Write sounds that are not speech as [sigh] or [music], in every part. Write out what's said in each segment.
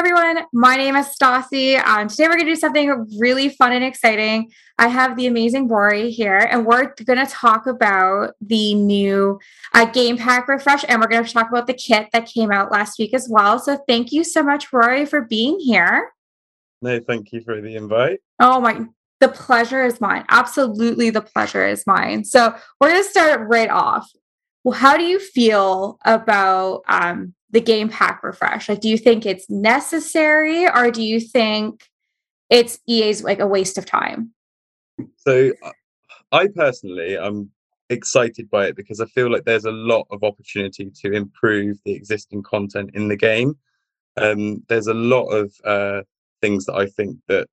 everyone, my name is Stassi. Um, today we're going to do something really fun and exciting. I have the amazing Rory here, and we're going to talk about the new uh, game pack refresh, and we're going to talk about the kit that came out last week as well. So thank you so much, Rory, for being here. No, thank you for the invite. Oh my, the pleasure is mine. Absolutely, the pleasure is mine. So we're going to start right off. Well, how do you feel about um, the game pack refresh? Like, do you think it's necessary or do you think it's EA's like a waste of time? So, uh, I personally, I'm excited by it because I feel like there's a lot of opportunity to improve the existing content in the game. Um, there's a lot of uh, things that I think that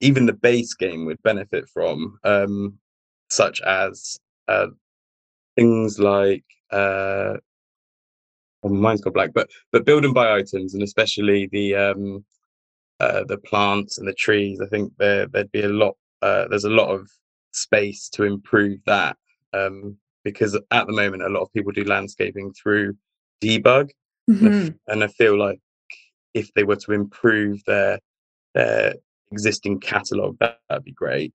even the base game would benefit from, um, such as uh, things like uh, well, mine's got black, but but build and buy items, and especially the um, uh, the plants and the trees. I think there there'd be a lot. Uh, there's a lot of space to improve that um, because at the moment a lot of people do landscaping through debug, mm-hmm. and, I, mm-hmm. and I feel like if they were to improve their their existing catalog, that, that'd be great.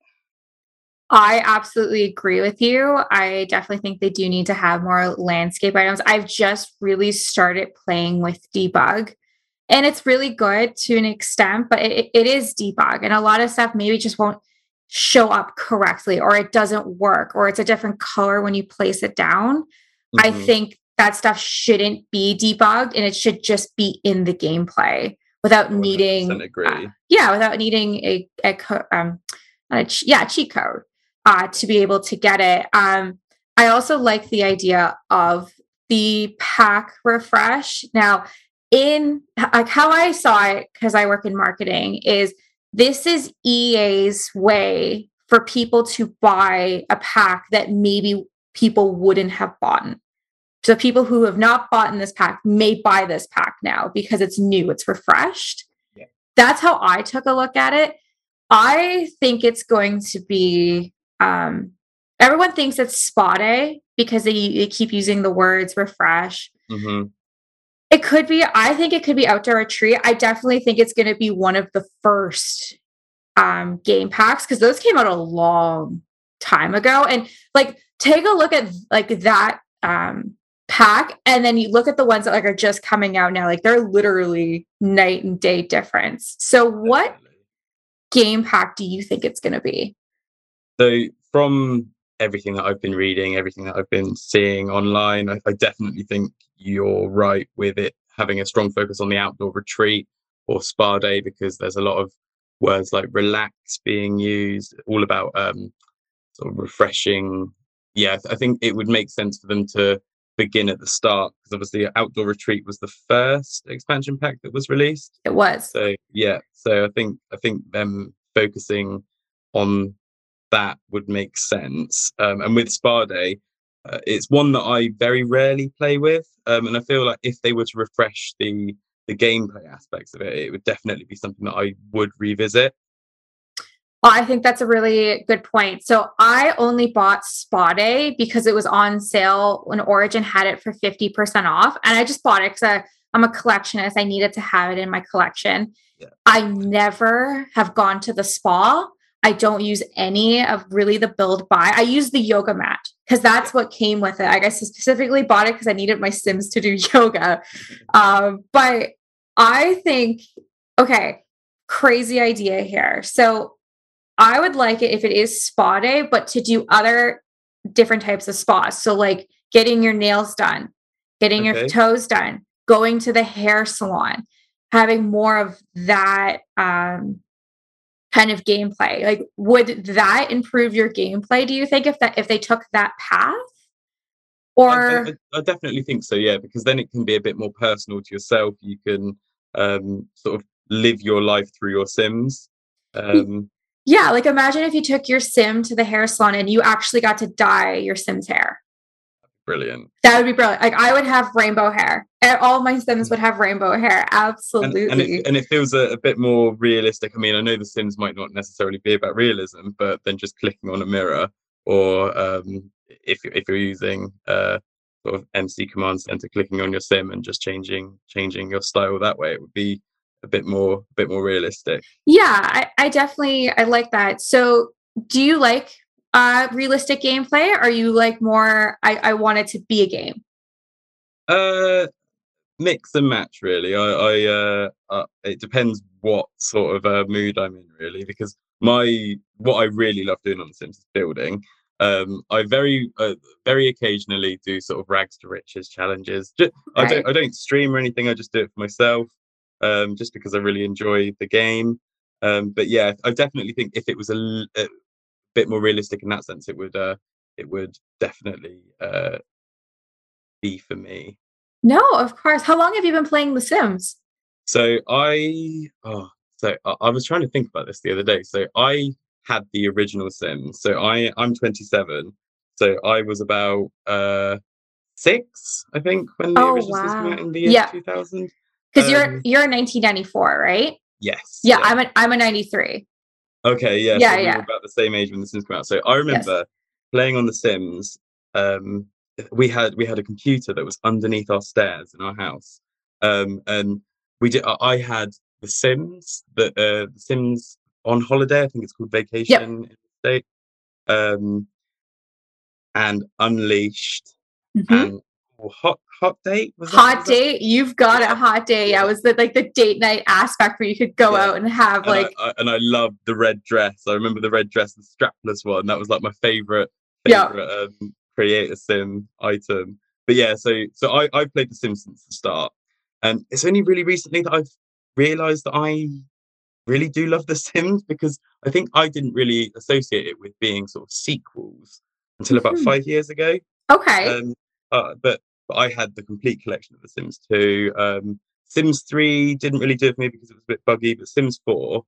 I absolutely agree with you. I definitely think they do need to have more landscape items. I've just really started playing with debug and it's really good to an extent, but it, it is debug and a lot of stuff maybe just won't show up correctly or it doesn't work or it's a different color when you place it down. Mm-hmm. I think that stuff shouldn't be debugged and it should just be in the gameplay without needing uh, yeah without needing a, a um a, yeah cheat code uh, to be able to get it. Um, I also like the idea of the pack refresh. Now, in like how I saw it, because I work in marketing, is this is EA's way for people to buy a pack that maybe people wouldn't have bought. So people who have not bought in this pack may buy this pack now because it's new, it's refreshed. Yeah. That's how I took a look at it. I think it's going to be um, everyone thinks it's spa day because they, they keep using the words refresh. Mm-hmm. It could be, I think it could be outdoor retreat. I definitely think it's going to be one of the first um, game packs because those came out a long time ago. And like, take a look at like that um, pack and then you look at the ones that like are just coming out now like they're literally night and day difference so what game pack do you think it's going to be so from everything that I've been reading, everything that I've been seeing online, I, I definitely think you're right with it having a strong focus on the outdoor retreat or spa day because there's a lot of words like relax being used, all about um, sort of refreshing. Yeah, I think it would make sense for them to begin at the start because obviously outdoor retreat was the first expansion pack that was released. It was. So yeah, so I think I think them focusing on that would make sense. Um, and with Spa Day, uh, it's one that I very rarely play with, um, and I feel like if they were to refresh the the gameplay aspects of it, it would definitely be something that I would revisit. Well, I think that's a really good point. So I only bought Spa Day because it was on sale when Origin had it for 50% off. And I just bought it because I'm a collectionist. I needed to have it in my collection. Yeah. I never have gone to the spa I don't use any of really the build buy. I use the yoga mat because that's what came with it. I guess I specifically bought it because I needed my Sims to do [laughs] yoga. Um, but I think, okay, crazy idea here. So I would like it if it is spa day, but to do other different types of spas. So, like getting your nails done, getting okay. your toes done, going to the hair salon, having more of that um, kind of gameplay? Like would that improve your gameplay do you think if that if they took that path? Or I, I, I, definitely think so yeah because then it can be a bit more personal to yourself. You can um sort of live your life through your sims. Um yeah like imagine if you took your sim to the hair salon and you actually got to dye your sim's hair brilliant. That would be brilliant. Like I would have rainbow hair. All my Sims would have rainbow hair. Absolutely. And, and, it, and it, feels a, a, bit more realistic. I mean, I know the Sims might not necessarily be about realism, but then just clicking on a mirror, or um, if if you're using uh, sort of MC Command Center, clicking on your Sim and just changing changing your style that way, it would be a bit more a bit more realistic. Yeah, I, I definitely I like that. So do you like uh realistic gameplay or you like more I, I want it to be a game? Uh mix and match really. I, I uh, uh it depends what sort of uh, mood I'm in really because my what I really love doing on The Sims is building. Um, I very uh, very occasionally do sort of rags to riches challenges. Just, I don't I don't stream or anything. I just do it for myself, um, just because I really enjoy the game. Um, but yeah, I definitely think if it was a, a bit more realistic in that sense, it would uh, it would definitely uh, be for me. No, of course. How long have you been playing The Sims? So I oh so I, I was trying to think about this the other day. So I had the original Sims. So I I'm 27. So I was about uh six, I think, when the Oh original Sims came out in the year Yeah. 2000. Because you're Um, you're 1994, right? Yes. Yeah, I'm a I'm a 93. Okay, yeah. Yeah, so we yeah. were about the same age when The Sims came out. So I remember playing on The Sims. Um, we had we had a computer that was underneath our stairs in our house, um, and we did. I had The Sims, the uh, The Sims on holiday. I think it's called Vacation in the State, um, and Unleashed Mhm. and Hot Hot Date. Hot date, you've got a hot date. Yeah, Yeah. it was the like the date night aspect where you could go Yeah. out and have and like I, and I loved the red dress. I remember the red dress, the strapless one. That was like my favorite Yeah. um, create a sim item. But yeah, so so I I played The Sims since the start, and it's only really recently that I've realised that I really do love The Sims because I think I didn't really associate it with being sort of sequels until about Mhm. five years ago. okay. Um, uh, but but I had the complete collection of The Sims 2. Um, Sims 3 didn't really do it for me because it was a bit buggy, but Sims 4,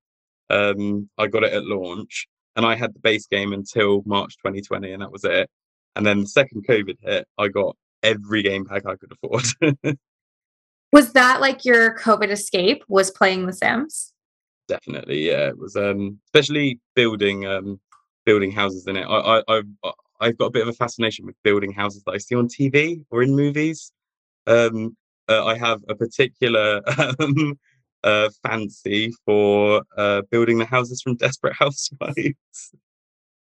um, I got it at launch, and I had the base game until March 2020, and that was it. And then the second COVID hit, I got every game pack I could afford. [laughs] was that like your COVID escape? Was playing The Sims? Definitely, yeah. It was um, especially building um, building houses in it. I, I I've I've got a bit of a fascination with building houses that I see on TV or in movies. Um, uh, I have a particular [laughs] um, uh, fancy for uh, building the houses from [laughs] Desperate Housewives.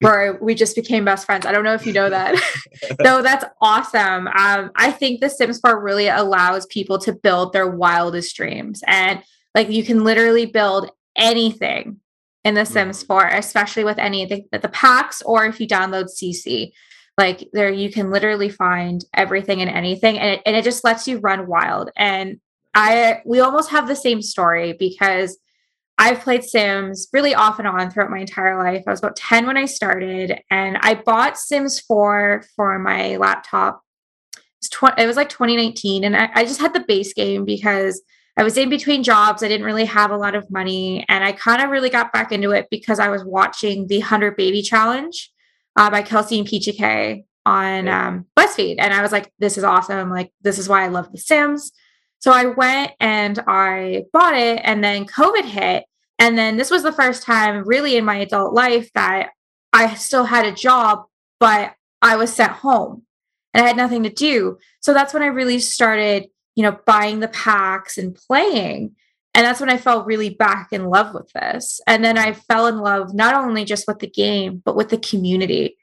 Where we just became best friends. I don't know if you know that. [laughs] no, that's awesome. Um, I think the Sims 4 really allows people to build their wildest dreams. And like you can literally build anything in the Sims Mhm. 4, especially with any of the, the packs or if you download CC. Like there you can literally find everything and anything and it, and it just lets you run wild. And I we almost have the same story because I've played Sims really off and on throughout my entire life. I was about 10 when I started, and I bought Sims 4 for my laptop. It was, tw- it was like 2019, and I, I just had the base game because I was in between jobs. I didn't really have a lot of money, and I kind of really got back into it because I was watching the 100 Baby Challenge uh, by Kelsey and Peachy K on um, BuzzFeed. And I was like, this is awesome. Like, this is why I love The Sims. So I went and I bought it, and then COVID hit. And then this was the first time, really, in my adult life that I still had a job, but I was sent home and I had nothing to do. So that's when I really started, you know, buying the packs and playing. And that's when I fell really back in love with this. And then I fell in love not only just with the game, but with the community.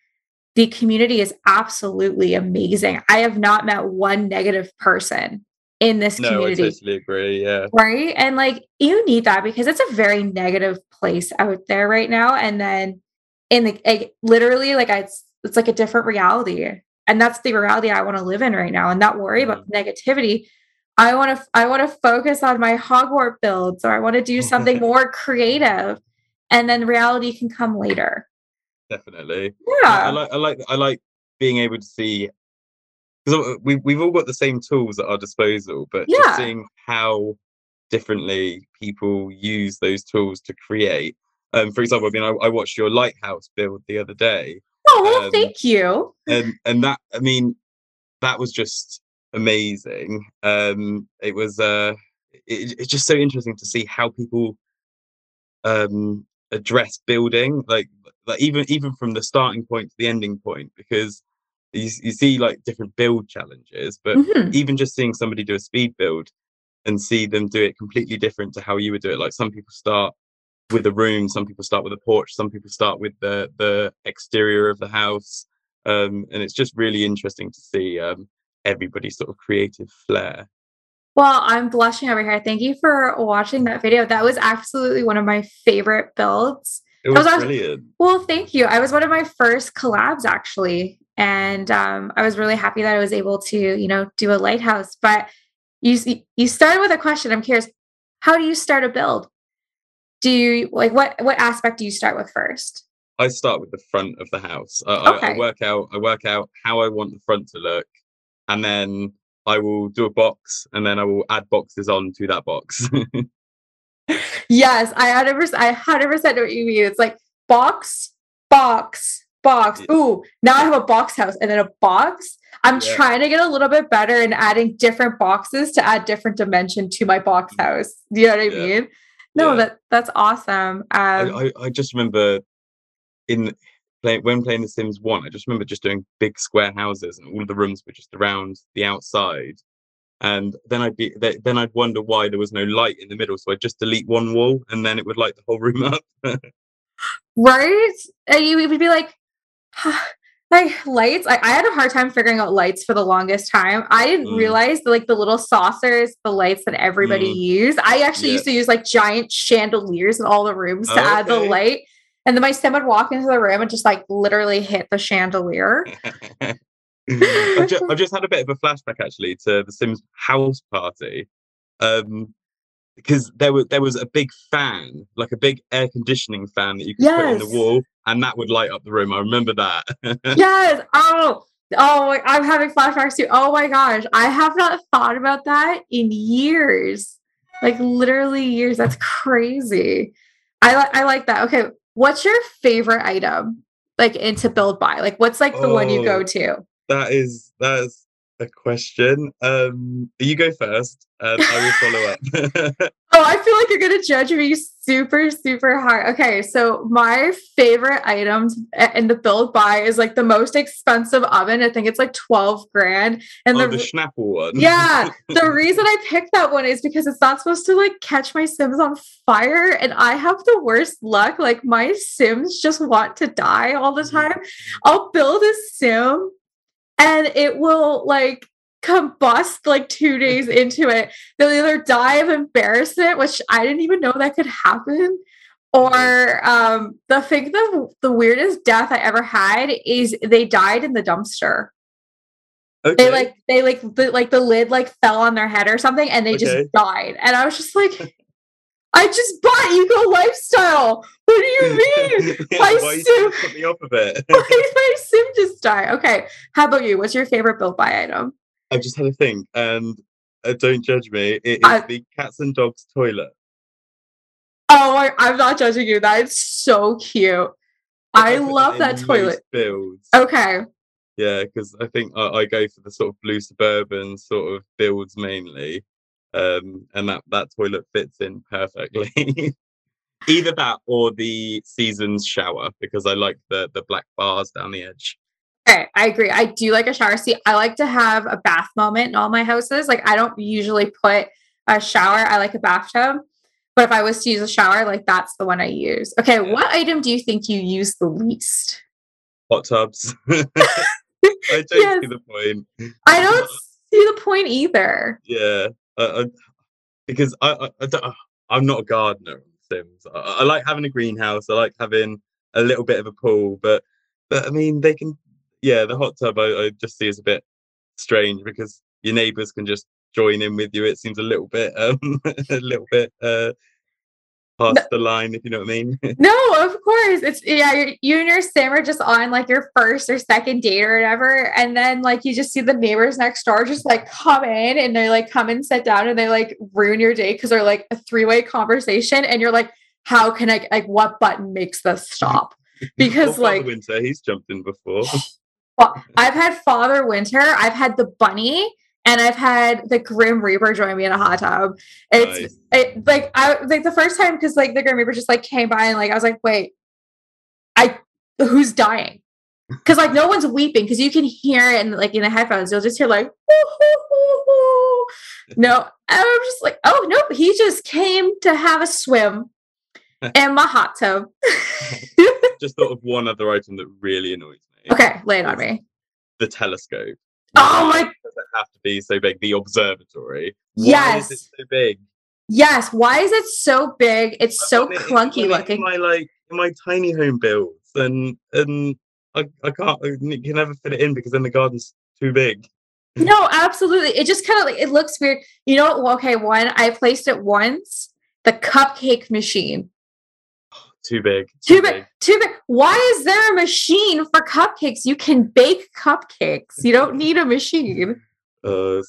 The community is absolutely amazing. I have not met one negative person in this no, I community totally agree. Yeah, right and like you need that because it's a very negative place out there right now and then in the like, literally like I, it's, it's like a different reality and that's the reality i want to live in right now and not worry about mm. negativity i want to i want to focus on my hogwarts builds or i want to do something [laughs] more creative and then reality can come later definitely. yeah I like I like I like being able to see because we we've all got the same tools at our disposal, but Yeah. just seeing how differently people use those tools to create. Um, for example, I mean, I, I watched your lighthouse build the other day, oh well, um, thank you and and that I mean, that was just amazing. Um, it was uh, it, it's just so interesting to see how people um address building, like like even even from the starting point to the ending point, because you, you see like different build challenges, but Mhm. even just seeing somebody do a speed build and see them do it completely different to how you would do it. Like some people start with a room, some people start with a porch, some people start with the the exterior of the house, um, and it's just really interesting to see um, everybody's sort of creative flair. Well, I'm blushing over here. Thank you for watching that video. That was absolutely one of my favorite builds. It was, was brilliant. Well, thank you. I was one of my first collabs actually, and um, I was really happy that I was able to, you know, do a lighthouse. But you you started with a question. I'm curious, how do you start a build? Do you like what what aspect do you start with first? I start with the front of the house. I, okay. I, I work out I work out how I want the front to look, and then I will do a box, and then I will add boxes on to that box. [laughs] yes, I hundred percent. I hundred percent know what you mean. It's like box, box, box. Ooh, now I have a box house and then a box. I'm yeah. trying to get a little bit better in adding different boxes to add different dimension to my box mm. house. Do you know what I yeah. mean? No, yeah. that that's awesome. Um, I, I, I just remember in playing when playing The Sims One, I just remember just doing big square houses and all of the rooms were just around the outside. And then I'd be then I'd wonder why there was no light in the middle. So I'd just delete one wall and then it would light the whole room [laughs] up. right? And you would be like, like lights. I, I, had a hard time figuring out lights for the longest time. I didn't mm. realize that like the little saucers, the lights that everybody mm. used. I actually yeah. used to use like giant chandeliers in all the rooms to okay. add the light. And then my son would walk into the room and just like literally hit the chandelier. [laughs] I've, [laughs] just, I've, just, had a bit of a flashback actually to the Sims house party. Um, because there was there was a big fan, like a big air conditioning fan that you could yes. put on the wall, and that would light up the room. I remember that. [laughs] yes. Oh, oh, I'm having flashbacks too. Oh my gosh, I have not thought about that in years, like literally years. That's crazy. I like I like that. Okay, what's your favorite item like into build buy? Like, what's like the oh, one you go oh, to? That is that is a question. Um, you go first, and I will follow up. [laughs] I feel like you're gonna judge me super, super hard. Okay, so my favorite item in the build buy is like the most expensive oven. I think it's like 12 grand. And oh, the, the Snapple one. yeah. [laughs] The reason I picked that one is because it's not supposed to like catch my Sims on fire. And I have the worst luck. Like my Sims just want to die all the mm-hmm. time. I'll build a Sim and it will like combust like two days into it. They'll either die of embarrassment, which I didn't even know that could happen, or um, the thing the the weirdest death I ever had is they died in the dumpster. Okay. They like they like the, like the lid like fell on their head or something, and they okay. just died. And I was just like. I just bought Eco Lifestyle. What do you [laughs] mean? yeah, my why sim put me off of it. [laughs] why my sim just die? Okay. How about you? What's your favorite build buy item? I've just had a think, and uh, don't judge me. It is I, the cats and dogs toilet. Oh, I, I'm not judging you. That is so cute. I, I love that toilet. Builds. Okay. Yeah, because I think I, I, go for the sort of blue suburban sort of builds mainly, um, and that that toilet fits in perfectly. [laughs] Either that or the seasons shower because I like the the black bars down the edge. Okay, I agree. I do like a shower seat. I like to have a bath moment in all my houses. Like I don't usually put a shower. I like a bathtub. But if I was to use a shower, like that's the one I use. Okay, yeah. what item do you think you use the least? Hot tubs. [laughs] I don't yes. see the point. I don't see the point either. Yeah, uh, because I, I, I am not a gardener. Sims. I, I like having a greenhouse. I like having a little bit of a pool, but but I mean they can yeah, the hot tub I, I just see as a bit strange because your neighbours can just join in with you. It seems a little bit, um, [laughs] a little bit uh, past the line, if you know what I mean. [laughs] no, of course. It's yeah, you and your sim are just on like your first or second date or whatever, and then like you just see the neighbors next door just like come in and they like come and sit down and they like ruin your day because they're like a three way conversation, and you're like, how can I like what button makes this stop? [laughs] Because like Winter, he's jumped in before. I've had Father Winter, I've had the bunny, and I've had the Grim Reaper join me in a hot tub. It's nice. it, like I like the first time because like the Grim Reaper just like came by and like I was like, wait, I who's dying? because like no one's weeping because you can hear it and like in the headphones you'll just hear like [laughs] no i'm just like oh no he just came to have a swim [laughs] in my hot tub [laughs] just thought of one other item that really annoys me okay lay it on me the telescope oh my does it have to be so big the observatory why yes is it so big yes why is it so big it's I so clunky it looking my like my tiny home builds and and I, I can't I can never fit it in because then the garden's too big No, absolutely. It just kind of like it looks weird. You know what? Okay, one, I placed it once. The cupcake machine. Too big Too big. Too big. Why is there a machine for cupcakes? You can bake cupcakes. You don't need a machine. Uh,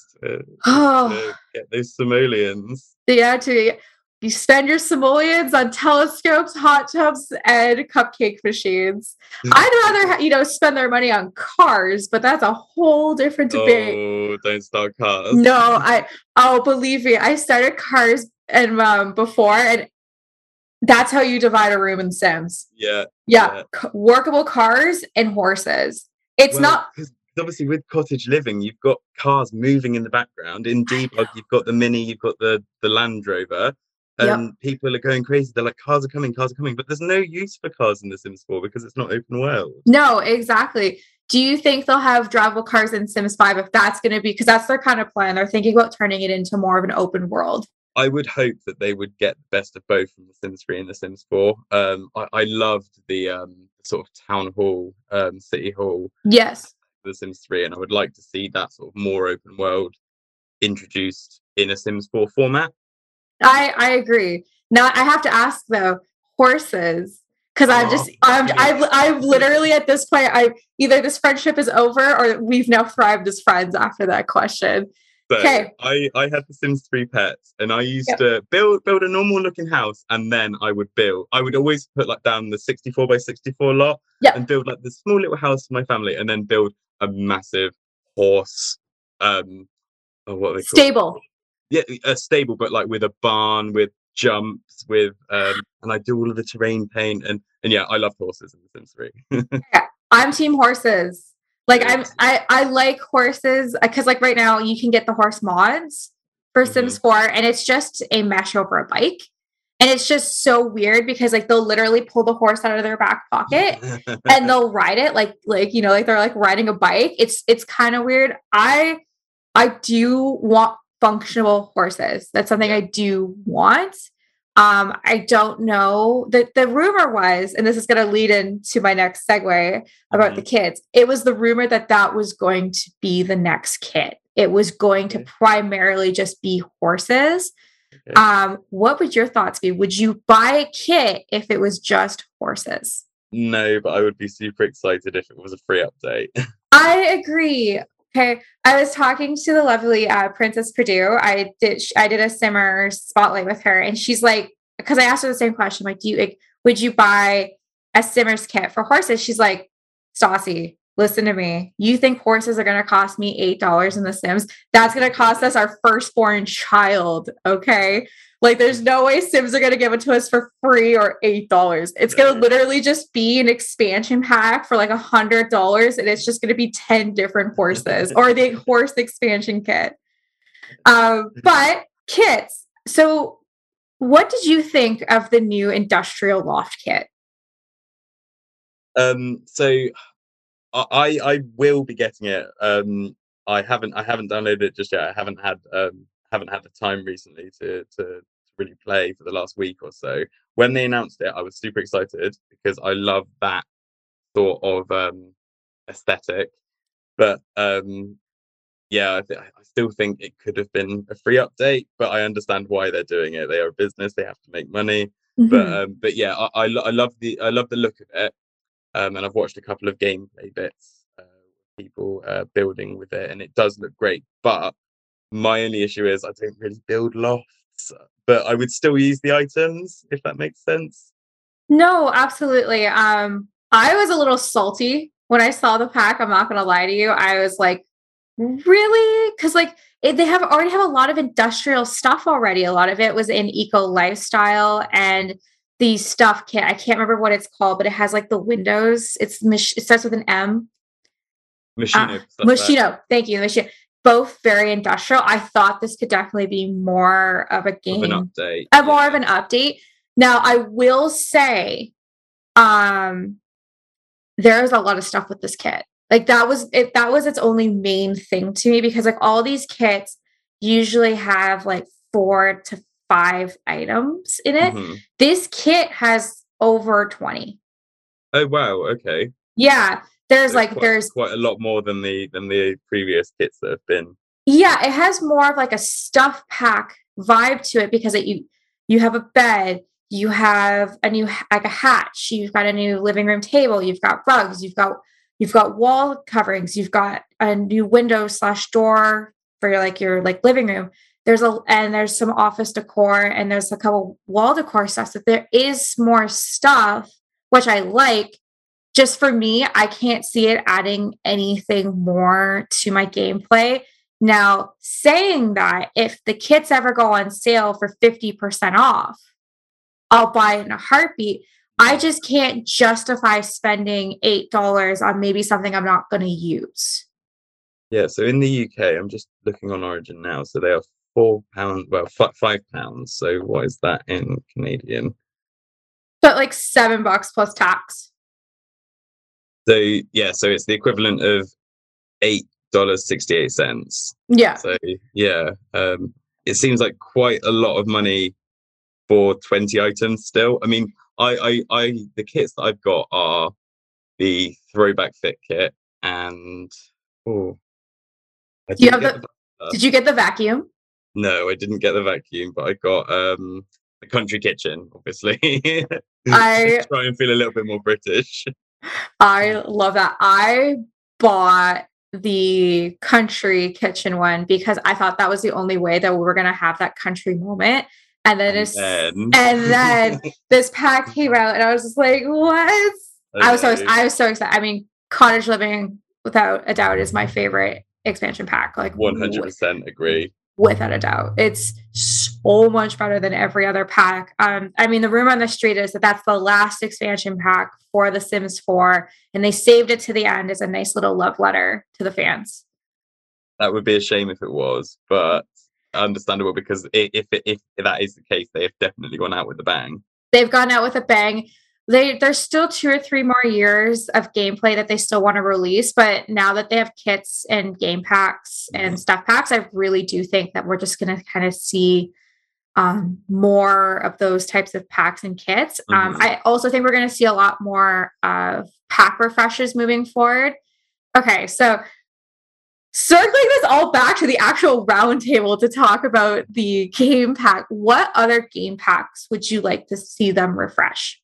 Oh, uh, get those simoleons yeah. To you spend your simoleons on telescopes, hot tubs, and cupcake machines. [laughs] I'd rather you know spend their money on cars, but that's a whole different debate. oh don't start cars No, I oh believe me, I started cars and um before and that's how you divide a room in Sims. yeah Yeah, Yeah. workable cars and horses. It's Well, not obviously with cottage living you've got cars moving in the background in debug you've got the mini you've got the the land rover Yep. and people are going crazy they're like cars are coming cars are coming but there's no use for cars in the sims 4 because it's not open world no, exactly. Do you think they'll have drivable cars in Sims 5 if that's going to be because that's their kind of plan? They're thinking about turning it into more of an open world. I would hope that they would get the best of both from The Sims 3 and The Sims 4. Um, I, I loved the um, sort of town hall, um, city hall, Yes. The Sims 3, and I would like to see that sort of more open world introduced in a Sims 4 format. I I agree. Now I have to ask though, horses, because I'm just Oh, I'm yes. I've I've literally at this point I either this friendship is over or we've now thrived as friends after that question. So Okay. I, I had The Sims 3 pets, and I used Yep. to build build a normal looking house, and then I would build. I would always put like down the 64 by 64 lot, Yep. and build like the small little house for my family, and then build a massive horse. Um, oh, what they called? Stable. yeah, a stable, but like with a barn, with jumps, with um, and I do all of the terrain paint, and and yeah, I love horses in The Sims 3. [laughs] I'm team horses. Like I'm I I like horses because like right now you can get the horse mods for mm-hmm. Sims 4 and it's just a mesh over a bike. And it's just so weird because like they'll literally pull the horse out of their back pocket [laughs] and they'll ride it like like you know like they're like riding a bike. It's it's kind of weird. I i do want functional horses. That's something i do want um i don't know. The the rumor was and this is going to lead into my next segue about the kids it was the rumor that that was going to be the next kit it was going to primarily just be horses. Okay. um what would your thoughts be? Would you buy a kit if it was just horses? No, but I would be super excited if it was a free update. [laughs] I agree. Okay, I was talking to the lovely uh, Princess Purdue. I did I did a simmer spotlight with her, and she's like, because I asked her the same question, like, do you like, would you buy a simmers kit for horses? She's like, Stassi, listen to me. You think horses are going to cost me eight dollars in The Sims? That's going to cost us our firstborn child. Okay. Like, there's no way Sims are going to give it to us for free or eight dollars. It's going to literally just be an expansion pack for like a hundred dollars, and it's just going to be ten different horses or the [laughs] horse expansion kit. Um, but kits. So, what did you think of the new industrial loft kit? Um, so I I I will be getting it. Um, I haven't I haven't downloaded it just yet. I haven't had um haven't had the time recently to to, to really play for the last week or so. When they announced it, I was super excited because I love that sort of um aesthetic. But um yeah, I, th- I still think it could have been a free update, but I understand why they're doing it. They are a business; they have to make money but Mhm. um, but yeah, I, I, lo- I love the I love the look of it, um, and I've watched a couple of gameplay bits, uh, people uh, building with it, and it does look great. But my only issue is I don't really build lofts, but I would still use the items if that makes sense. no, absolutely. Um, I was a little salty when I saw the pack. I'm not going to lie to you. I was like, really? Because like it, they have already have a lot of industrial stuff already. A lot of it was in eco lifestyle, and the stuff kit. I can't remember what it's called, but it has like the windows. It's it starts with an M. Moschino. Uh, Moschino. Thank you, Moschino. Both very industrial. I thought this could definitely be more of a game, of an update, a more yeah. of an update. Now, I will say, um, there's a lot of stuff with this kit. Like that was it. That was its only main thing to me because like all these kits usually have like four to five items in it. Mm-hmm. This kit has over 20. Oh wow, okay. Yeah. There's, like quite, there's quite a lot more than the than the previous kits that have been. Yeah, it has more of like a stuff pack vibe to it because it you you have a bed, you have a new like a hatch, you've got a new living room table, you've got rugs, you've got you've got wall coverings, you've got a new window slash door for your like your like living room there's a and there's some office decor and there's a couple wall decor stuff so there is more stuff which i like just for me i can't see it adding anything more to my gameplay now saying that if the kits ever go on sale for 50% off i'll buy it in a heartbeat i just can't justify spending $8 on maybe something i'm not going to use yeah, so in the UK, I'm just looking on Origin now. So they are four pounds, well, f- five pounds. So what is that in Canadian? But like seven bucks plus tax. So yeah, so it's the equivalent of eight dollars sixty eight cents. Yeah. So yeah, um, it seems like quite a lot of money for twenty items. Still, I mean, I, I, I, the kits that I've got are the throwback fit kit and oh, you have the, the did you get the vacuum? No, I didn't get the vacuum, but I got um the country kitchen, obviously. [laughs] I try and feel a little bit more British. I love that. I bought the country kitchen one because I thought that was the only way that we were gonna have that country moment. And then, and then, and then [laughs] this pack came out, and I was just like, "What?" Okay. I was so I was so excited. I mean, cottage living, without a doubt, is my favorite expansion pack. Like one hundred percent agree without a doubt. It's so much better than every other pack. Um, I mean, the rumor on the street is that that's the last expansion pack for The Sims 4, and they saved it to the end as a nice little love letter to the fans. That would be a shame if it was, but understandable because if if, if that is the case, they have definitely gone out with a bang. They've gone out with a bang they there's still two or three more years of gameplay that they still want to release but now that they have kits and game packs and mm-hmm. stuff packs i really do think that we're just going to kind of see um, more of those types of packs and kits um, mm-hmm. i also think we're going to see a lot more of pack refreshes moving forward okay so circling this all back to the actual roundtable to talk about the game pack what other game packs would you like to see them refresh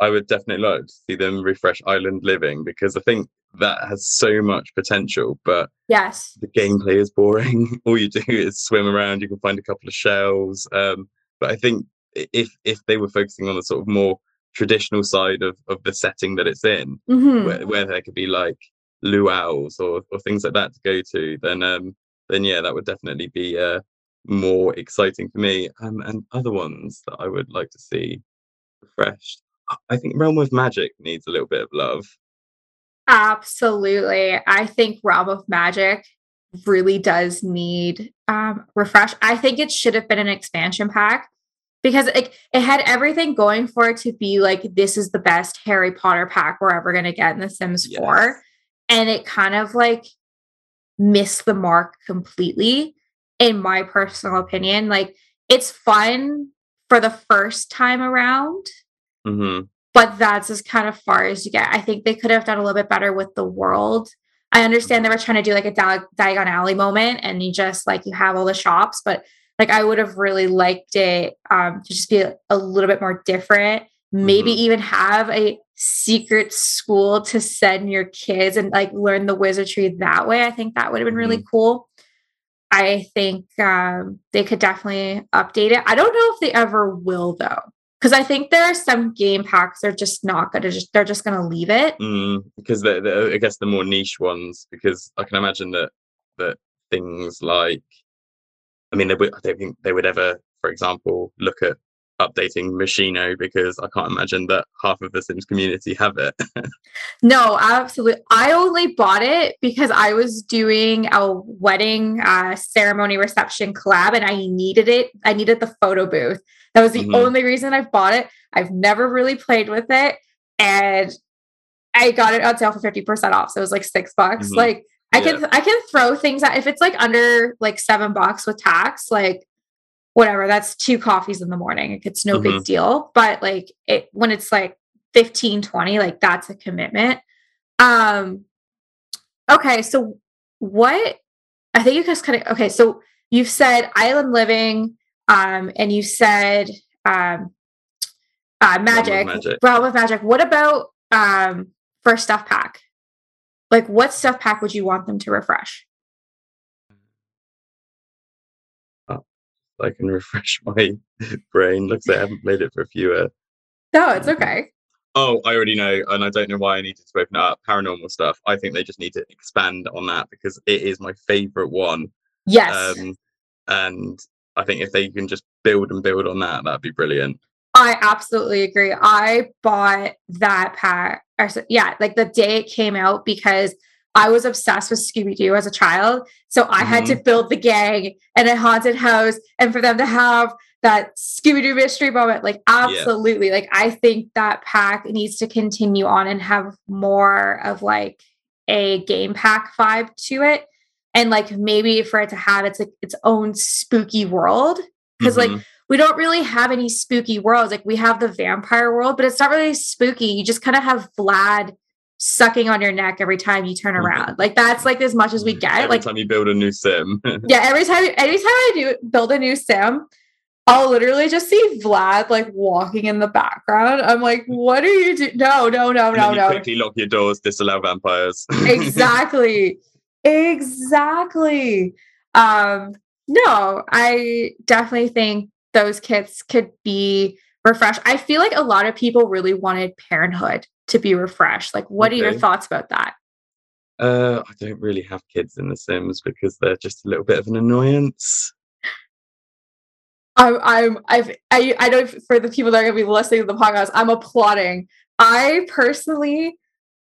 I would definitely like to see them refresh Island Living because I think that has so much potential. But yes, the gameplay is boring. [laughs] All you do is swim around. You can find a couple of shells. Um, but I think if if they were focusing on the sort of more traditional side of, of the setting that it's in, mm-hmm. where, where there could be like luau's or, or things like that to go to, then um, then yeah, that would definitely be uh, more exciting for me. Um, and other ones that I would like to see refreshed. I think Realm of Magic needs a little bit of love. Absolutely. I think Realm of Magic really does need um, refresh. I think it should have been an expansion pack because it, it had everything going for it to be like this is the best Harry Potter pack we're ever going to get in The Sims yes. 4. And it kind of like missed the mark completely, in my personal opinion. Like it's fun for the first time around Mm-hmm. But that's as kind of far as you get. I think they could have done a little bit better with the world. I understand they were trying to do like a Diagon Alley moment and you just like you have all the shops, but like I would have really liked it um, to just be a little bit more different. Maybe mm-hmm. even have a secret school to send your kids and like learn the wizardry that way. I think that would have been really mm-hmm. cool. I think um, they could definitely update it. I don't know if they ever will though because I think there are some game packs they're just not to just they're just going to leave it. Mm, because the, I guess the more niche ones because I can imagine that that things like I mean they would I don't think they would ever for example look at updating Moschino because I can't imagine that half of the Sims community have it. [laughs] no, absolutely. I only bought it because I was doing a wedding uh, ceremony reception collab and I needed it. I needed the photo booth. That was the mm-hmm. only reason I bought it. I've never really played with it. And I got it on sale for 50% off. So it was like six bucks. Mm-hmm. Like I yeah. can I can throw things out if it's like under like seven bucks with tax, like whatever, that's two coffees in the morning. It's no mm-hmm. big deal. But like it when it's like 15, 20, like that's a commitment. Um okay, so what I think you guys kind of okay, so you've said island living, um, and you said um uh magic, magic. Realm of magic. What about um first stuff pack? Like what stuff pack would you want them to refresh? I can [laughs] refresh my brain. Looks like I haven't played it for a few. Uh, no, it's okay. Oh, I already know, and I don't know why I needed to open up paranormal stuff. I think they just need to expand on that because it is my favorite one. Yes. Um, and I think if they can just build and build on that, that'd be brilliant. I absolutely agree. I bought that pack. Or, yeah, like the day it came out because I was obsessed with Scooby Doo as a child. So I mm-hmm. had to mm-hmm. build the gang and a haunted house and for them to have that Scooby Doo mystery moment. Like, absolutely. Yeah. Like, I think that pack needs to continue on and have more of like a game pack vibe to it. And like maybe for it to have its like its own spooky world. because mm-hmm. like we don't really have any spooky worlds. Like we have the vampire world, but it's not really spooky. You just kind of have Vlad sucking on your neck every time you turn mm-hmm. around. Like that's like as much as we get. Every like time you build a new sim. [laughs] yeah, every time anytime I do build a new sim, I'll literally just see Vlad like walking in the background. I'm like, what are you doing? No, no, no, no, no. Quickly lock your doors, disallow vampires. [laughs] exactly. Exactly. Um, no, I definitely think those kits could be refreshed. I feel like a lot of people really wanted parenthood to be refreshed. Like, what okay. are your thoughts about that? Uh, I don't really have kids in The Sims because they're just a little bit of an annoyance. I'm, I'm, I've, I, I know for the people that are going to be listening to the podcast, I'm applauding. I personally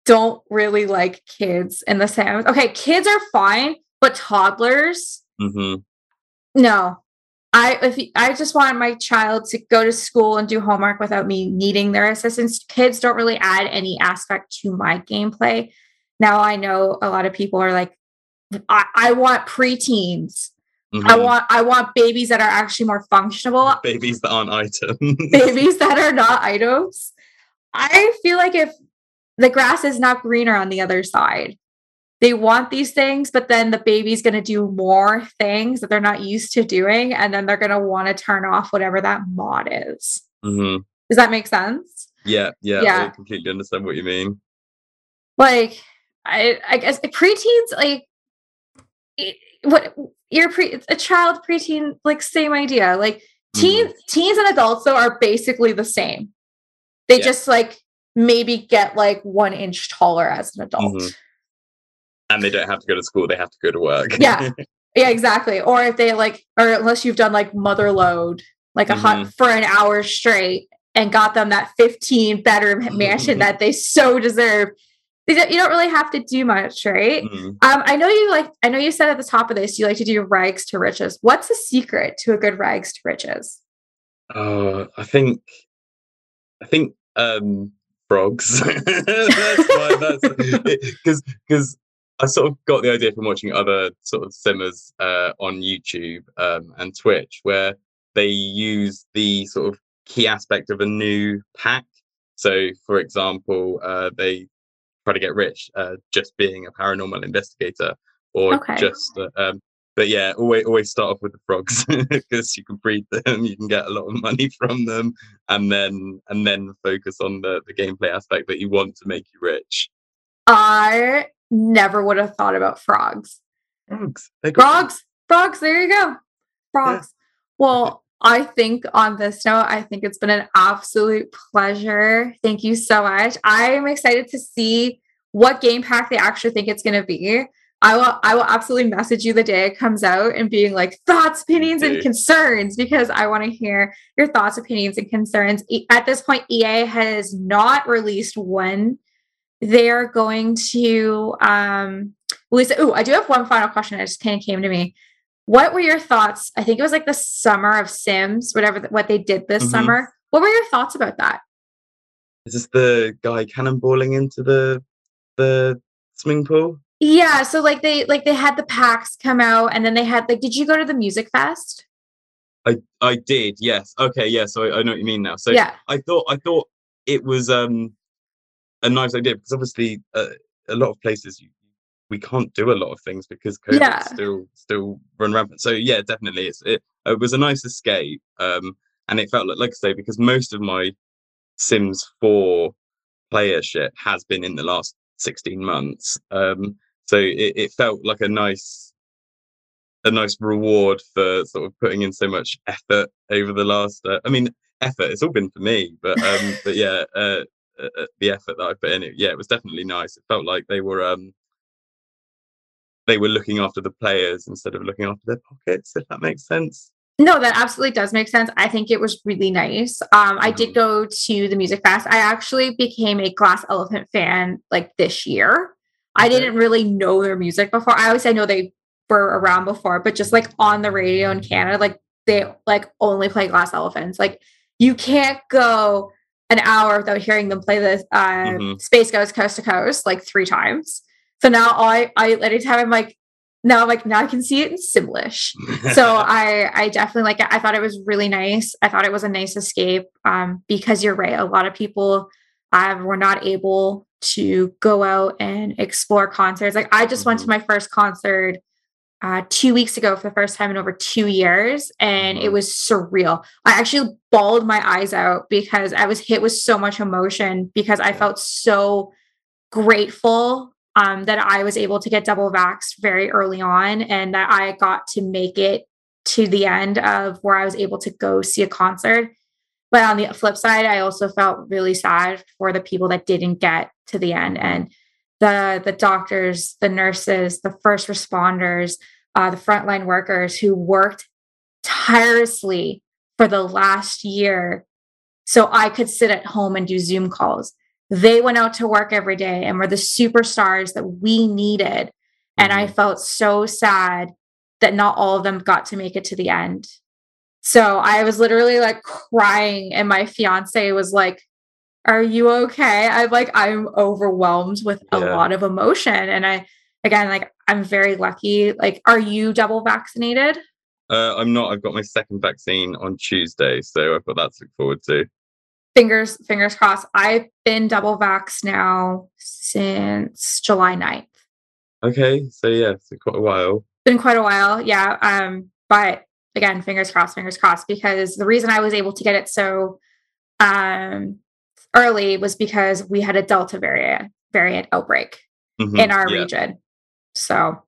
don't really like kids in The Sims. Okay, kids are fine, but toddlers, mm-hmm. no, I if I just want my child to go to school and do homework without me needing their assistance. Kids don't really add any aspect to my gameplay. Now I know a lot of people are like, I, I want preteens. Mm-hmm. I want I want babies that are actually more functional. [laughs] Babies that aren't items. [laughs] babies that are not items. I feel like if the grass is not greener on the other side, they want these things, but then the baby's going to do more things that they're not used to doing. And then they're going to want to turn off whatever that mod is. Mm-hmm. Does that make sense? Yeah, yeah, yeah. I completely understand what you mean. Like, I, I guess preteens, like, what you're pre a child preteen, like, same idea. Like, teens, mm-hmm. teens and adults, though, are basically the same. They yeah. just like maybe get like one inch taller as an adult. Mm-hmm and they don't have to go to school they have to go to work. Yeah. [laughs] Yeah exactly. Or if they like or unless you've done like motherlode like a mm-hmm. hot for an hour straight and got them that 15 bedroom [laughs] mansion that they so deserve you don't really have to do much right? Mm-hmm. um, i know you like i know you said at the top of this you like to do rags to riches. What's the secret to a good rags to riches? Uh, i think i think um frogs. [laughs] That's why that's because because I sort of got the idea from watching other sort of simmers uh, on YouTube um, and Twitch, where they use the sort of key aspect of a new pack. So, for example, uh, they try to get rich uh, just being a paranormal investigator, or okay. just. Uh, um, but yeah, always always start off with the frogs [laughs] because you can breed them, you can get a lot of money [laughs] from them, and then and then focus on the the gameplay aspect that you want to make you rich. I never would have thought about frogs. Frogs. Frogs. Frogs. There you go. Frogs. Yeah. Well, I think on this note, I think it's been an absolute pleasure. Thank you so much. I'm excited to see what game pack they actually think it's going to be. I will I will absolutely message you the day it comes out and being like thoughts, opinions, and concerns because I want to hear your thoughts, opinions, and concerns. At this point, EA has not released one. They're going to um Lisa. Oh, I do have one final question. It just kind of came to me. What were your thoughts? I think it was like the summer of Sims, whatever what they did this mm-hmm. summer. What were your thoughts about that? Is this the guy cannonballing into the the swimming pool? Yeah, so like they like they had the packs come out and then they had like did you go to the music fest? I I did, yes. Okay, yeah, so I, I know what you mean now. So yeah. I thought I thought it was um a nice idea because obviously uh, a lot of places you, we can't do a lot of things because COVID yeah. still still run rampant. So yeah, definitely it's it, it was a nice escape. Um and it felt like like I say, because most of my Sims 4 playership has been in the last 16 months. Um so it, it felt like a nice a nice reward for sort of putting in so much effort over the last uh, i mean effort it's all been for me but um but yeah uh, uh, uh, the effort that i put in it yeah it was definitely nice it felt like they were um they were looking after the players instead of looking after their pockets if that makes sense no, that absolutely does make sense. I think it was really nice. Um, I did mm-hmm. go to the music fest. I actually became a Glass Elephant fan like this year. I didn't really know their music before. I always I know they were around before, but just like on the radio in Canada, like they like only play Glass Elephants. Like you can't go an hour without hearing them play the uh, mm-hmm. Space Ghost Coast to Coast like three times. So now I I anytime I'm like now I'm like now I can see it in Simlish. [laughs] so I I definitely like it. I thought it was really nice. I thought it was a nice escape. Um, because you're right, a lot of people uh, were not able to go out and explore concerts. Like I just mm-hmm. went to mm-hmm. my first concert uh, two weeks ago for the first time in over two years, and mm-hmm. it was surreal. I actually bawled my eyes out because I was hit with so much emotion because I felt so grateful um, that I was able to get double vaxxed very early on and that I got to make it to the end of where I was able to go see a concert. But on the flip side, I also felt really sad for the people that didn't get to the end and the the doctors, the nurses, the first responders, uh, the frontline workers who worked tirelessly for the last year so I could sit at home and do Zoom calls. They went out to work every day and were the superstars that we needed. And I mm-hmm. felt so sad that not all of them got to make it to the end. So I was literally like crying, and my fiance was like, Are you okay? I'm like, I'm overwhelmed with a yeah. lot of emotion. And I, again, like, I'm very lucky. Like, are you double vaccinated? Uh, I'm not. I've got my second vaccine on Tuesday. So I've got that to look forward to. Fingers, fingers crossed. I've been double vax now since July 9th. Okay. So yeah, it's quite a while. Been quite a while. Yeah. Um, but again, fingers crossed, fingers crossed, because the reason I was able to get it so um, early was because we had a Delta variant variant outbreak mm-hmm, in our yeah. region. So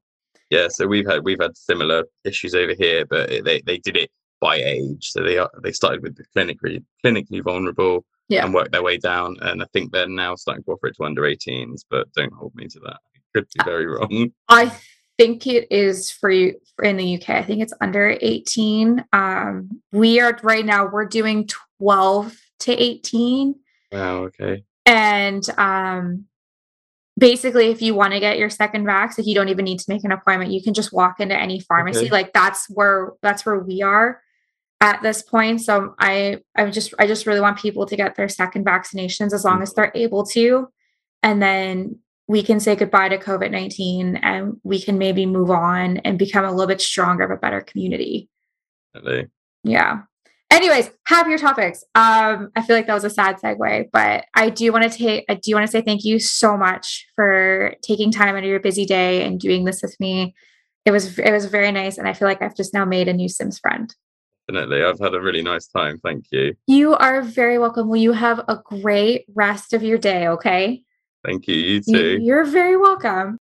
yeah, so we've had we've had similar issues over here, but they they did it by age. So they are they started with the clinically clinically vulnerable yeah. and worked their way down, and I think they're now starting to offer it to under 18s. But don't hold me to that; I could be very wrong. I think it is for you for in the UK. I think it's under 18. Um, we are right now, we're doing 12 to 18. Wow, okay. And um, basically, if you want to get your second vax, if you don't even need to make an appointment, you can just walk into any pharmacy. Okay. Like that's where that's where we are at this point. So I I just I just really want people to get their second vaccinations as long as mm-hmm. they're able to. And then we can say goodbye to COVID 19 and we can maybe move on and become a little bit stronger of a better community. Really? Yeah. Anyways, happier topics. Um, I feel like that was a sad segue, but I do want to take I do want to say thank you so much for taking time out of your busy day and doing this with me. It was it was very nice, and I feel like I've just now made a new Sims friend. Definitely. I've had a really nice time. Thank you. You are very welcome. Will you have a great rest of your day, okay? Thank you. You too. You're very welcome.